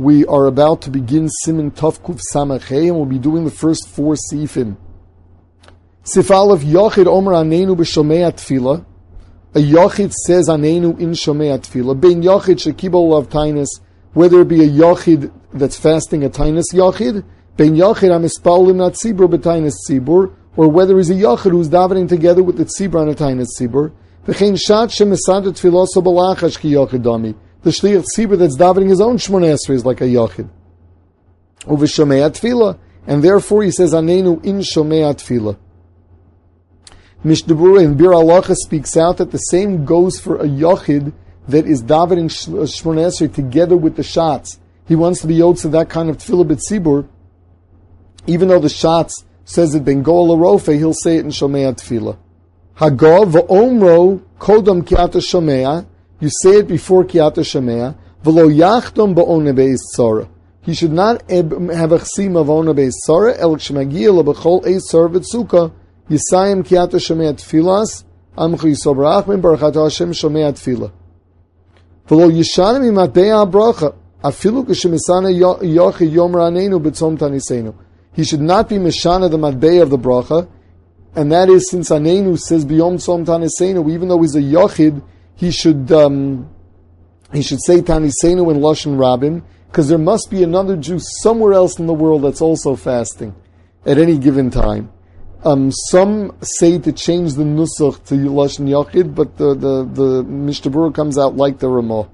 We are about to begin Simin Tov Samachay, and we'll be doing the first four sifim. Sif Aleph Yochid Omer Anenu b'Shomei Tefillah. A Yochid says Anenu in Shomei Tefillah. Ben Yochid Shekibol of Tainus, whether it be a Yochid that's fasting a Tainus Yochid, Ben Yochid Amispaulim Nat Tzibur b'Tainus Tzibur, or whether he's a Yochid who's davening together with the Tzibur on a Tainus Tzibur. V'chein Shat Shemesadet Tefillah So Balachash Ki Yochid the shliach tzibur that's davening his own shmona esrei is like a yachid. Over shomei tefillah, and therefore he says anenu in shomei tefillah. Mishnah in Biur Halacha speaks out that the same goes for a yachid that is davening uh, shmona esrei together with the shots. He wants to be yotze that kind of tefillah b'tzibur, even though the shots says it ben goal rofe, he'll say it in shomei. Hagav v'omro kodam kiata shomea you say it before Kiyata Shemea, V'lo yachtom ba'one be'ez tzara. He should not have a chsim of ona tzara, el k'shemagia le'bechol e'ez tzara v'tzuka, yisayim Kiyata Shemea tfilas, amchi yisob rachmin baruchat Hashem Shemea tfila. V'lo yishanim imatbe'a bracha, afilu k'shemisana yochi yom ranenu b'tzom. He should not be mishana the matbe'a of the bracha, and that is since Anenu says biyom tzom tanisenu, even though he's a yochid, he should um, he should say Tanisenu and Lashon Rabin because there must be another Jew somewhere else in the world that's also fasting at any given time. Um, some say to change the nusach to Lashon Yachid, but the the the Mishnah comes out like the Ramah.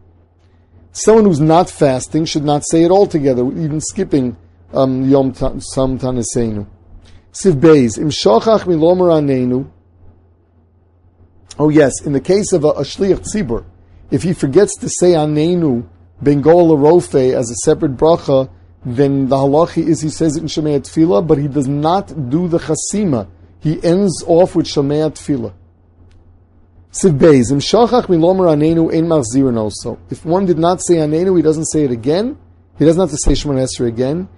Someone who's not fasting should not say it altogether, even skipping um, Yom Sam Tanisenu. Siv Beis, Im Shochach Milomer Anenu, Oh yes, in the case of a, a shliach tzibur, if he forgets to say anenu bengola rofe as a separate bracha, then the halachi is he says it in shemei tefillah, but he does not do the chasima. He ends off with shemei tefillah. If one did not say anenu, he doesn't say it again. He doesn't have to say Shemon Esrei again.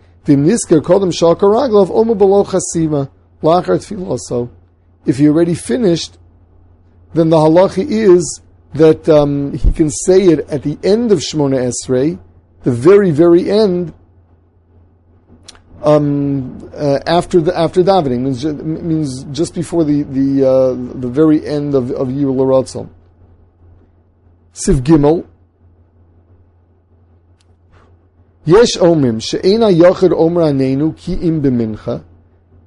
If he already finished, then the halacha is that um, he can say it at the end of Shmona Esrei, the very, very end, um, uh, after the after davening means means just before the the uh, the very end of of Yir Laratzon. Siv Gimel. Yesh omim she'ena yochid omer anenu ki im b'mincha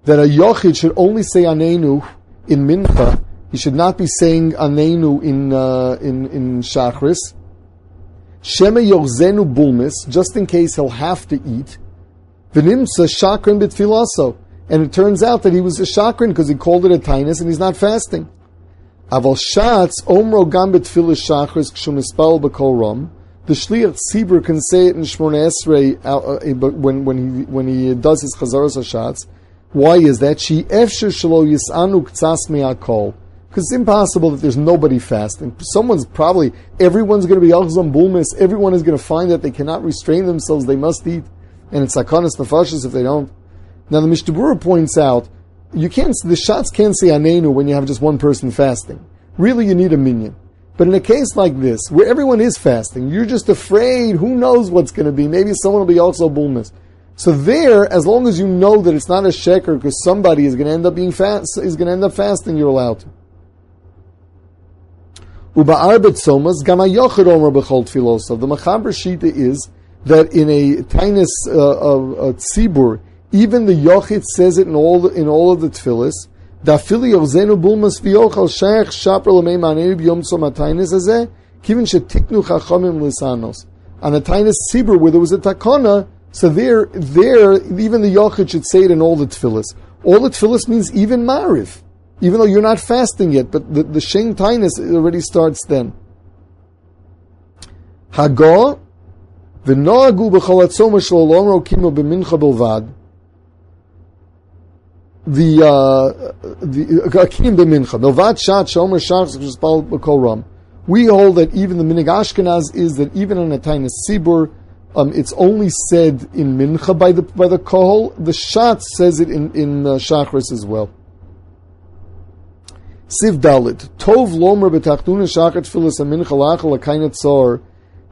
that a yochid should only say anenu in mincha he should not be saying Anenu in uh, in in Shachris. Shema Yorzenu Bulmis, just in case he'll have to eat. V'nimsa Shakrin Bitfilaso. And it turns out that he was a Shakrin because he called it a Tainus and he's not fasting. Aval Shatz Omro Gam Bitfilas Shachris Kshumispal B'kol Rom. The Shliach Tzibur can say it in Shmona Esrei uh, uh, when, when, he, when he does his Chazaras HaShatz. Why is that? She efsher shelo yisanu ktsas me'akol. Because it's impossible that there's nobody fasting. Someone's probably, everyone's going to be Alchazam Bulmis, everyone is going to find that they cannot restrain themselves, they must eat, and it's Sakanas Nefashis if they don't. Now the Mishnah points out, you can't, the shots can't say Anenu when you have just one person fasting. Really, you need a minyan. But in a case like this, where everyone is fasting, you're just afraid, who knows what's going to be, maybe someone will be also Bulmis. So there, as long as you know that it's not a sheker because somebody is going to end up being fast, is going to end up fasting, you're allowed to. Uba'arbet somas gama yochid. The machaber shita is that in a tainus uh, uh, tzibur, even the yochid says it in all in all of the tfilis. Dafili yozenu bulmas v'yochal sheich shaper l'mei manenu b'yom tzom atainus azeh kivin shetiknu chachamim lisanos. On a tainus tzibur where there was a takona, so there, there, even the yochid should say it in all the tfilis. All the tfilis means even marif even though you're not fasting yet, but the, the Shein Tainus already starts then. Hago, v'noagu b'chol atzoma shlo lomro kimo b'mincha bilvad, the uh, the akim b'mincha bilvad shat shomer shach z'chispal b'kol ram. We hold that even the minig Ashkenaz is that even in a tainus sibur, um, it's only said in mincha by the by the kohol. The shat says it in in uh, shachris as well. Siv Dalit. Tov lomer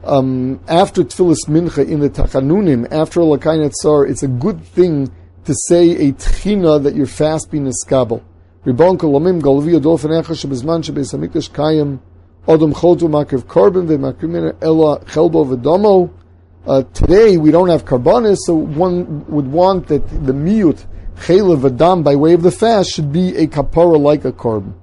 um, after Tfilis Mincha in the Tachanunim, after Lakai Netzar, it's a good thing to say a tchina that your fast being iskabel. Ribon galvi hamikdash kayim odom makiv ela chelbo. Uh, today we don't have karbanis, so one would want that the miyut chela v'dam by way of the fast should be a kapara like a korban.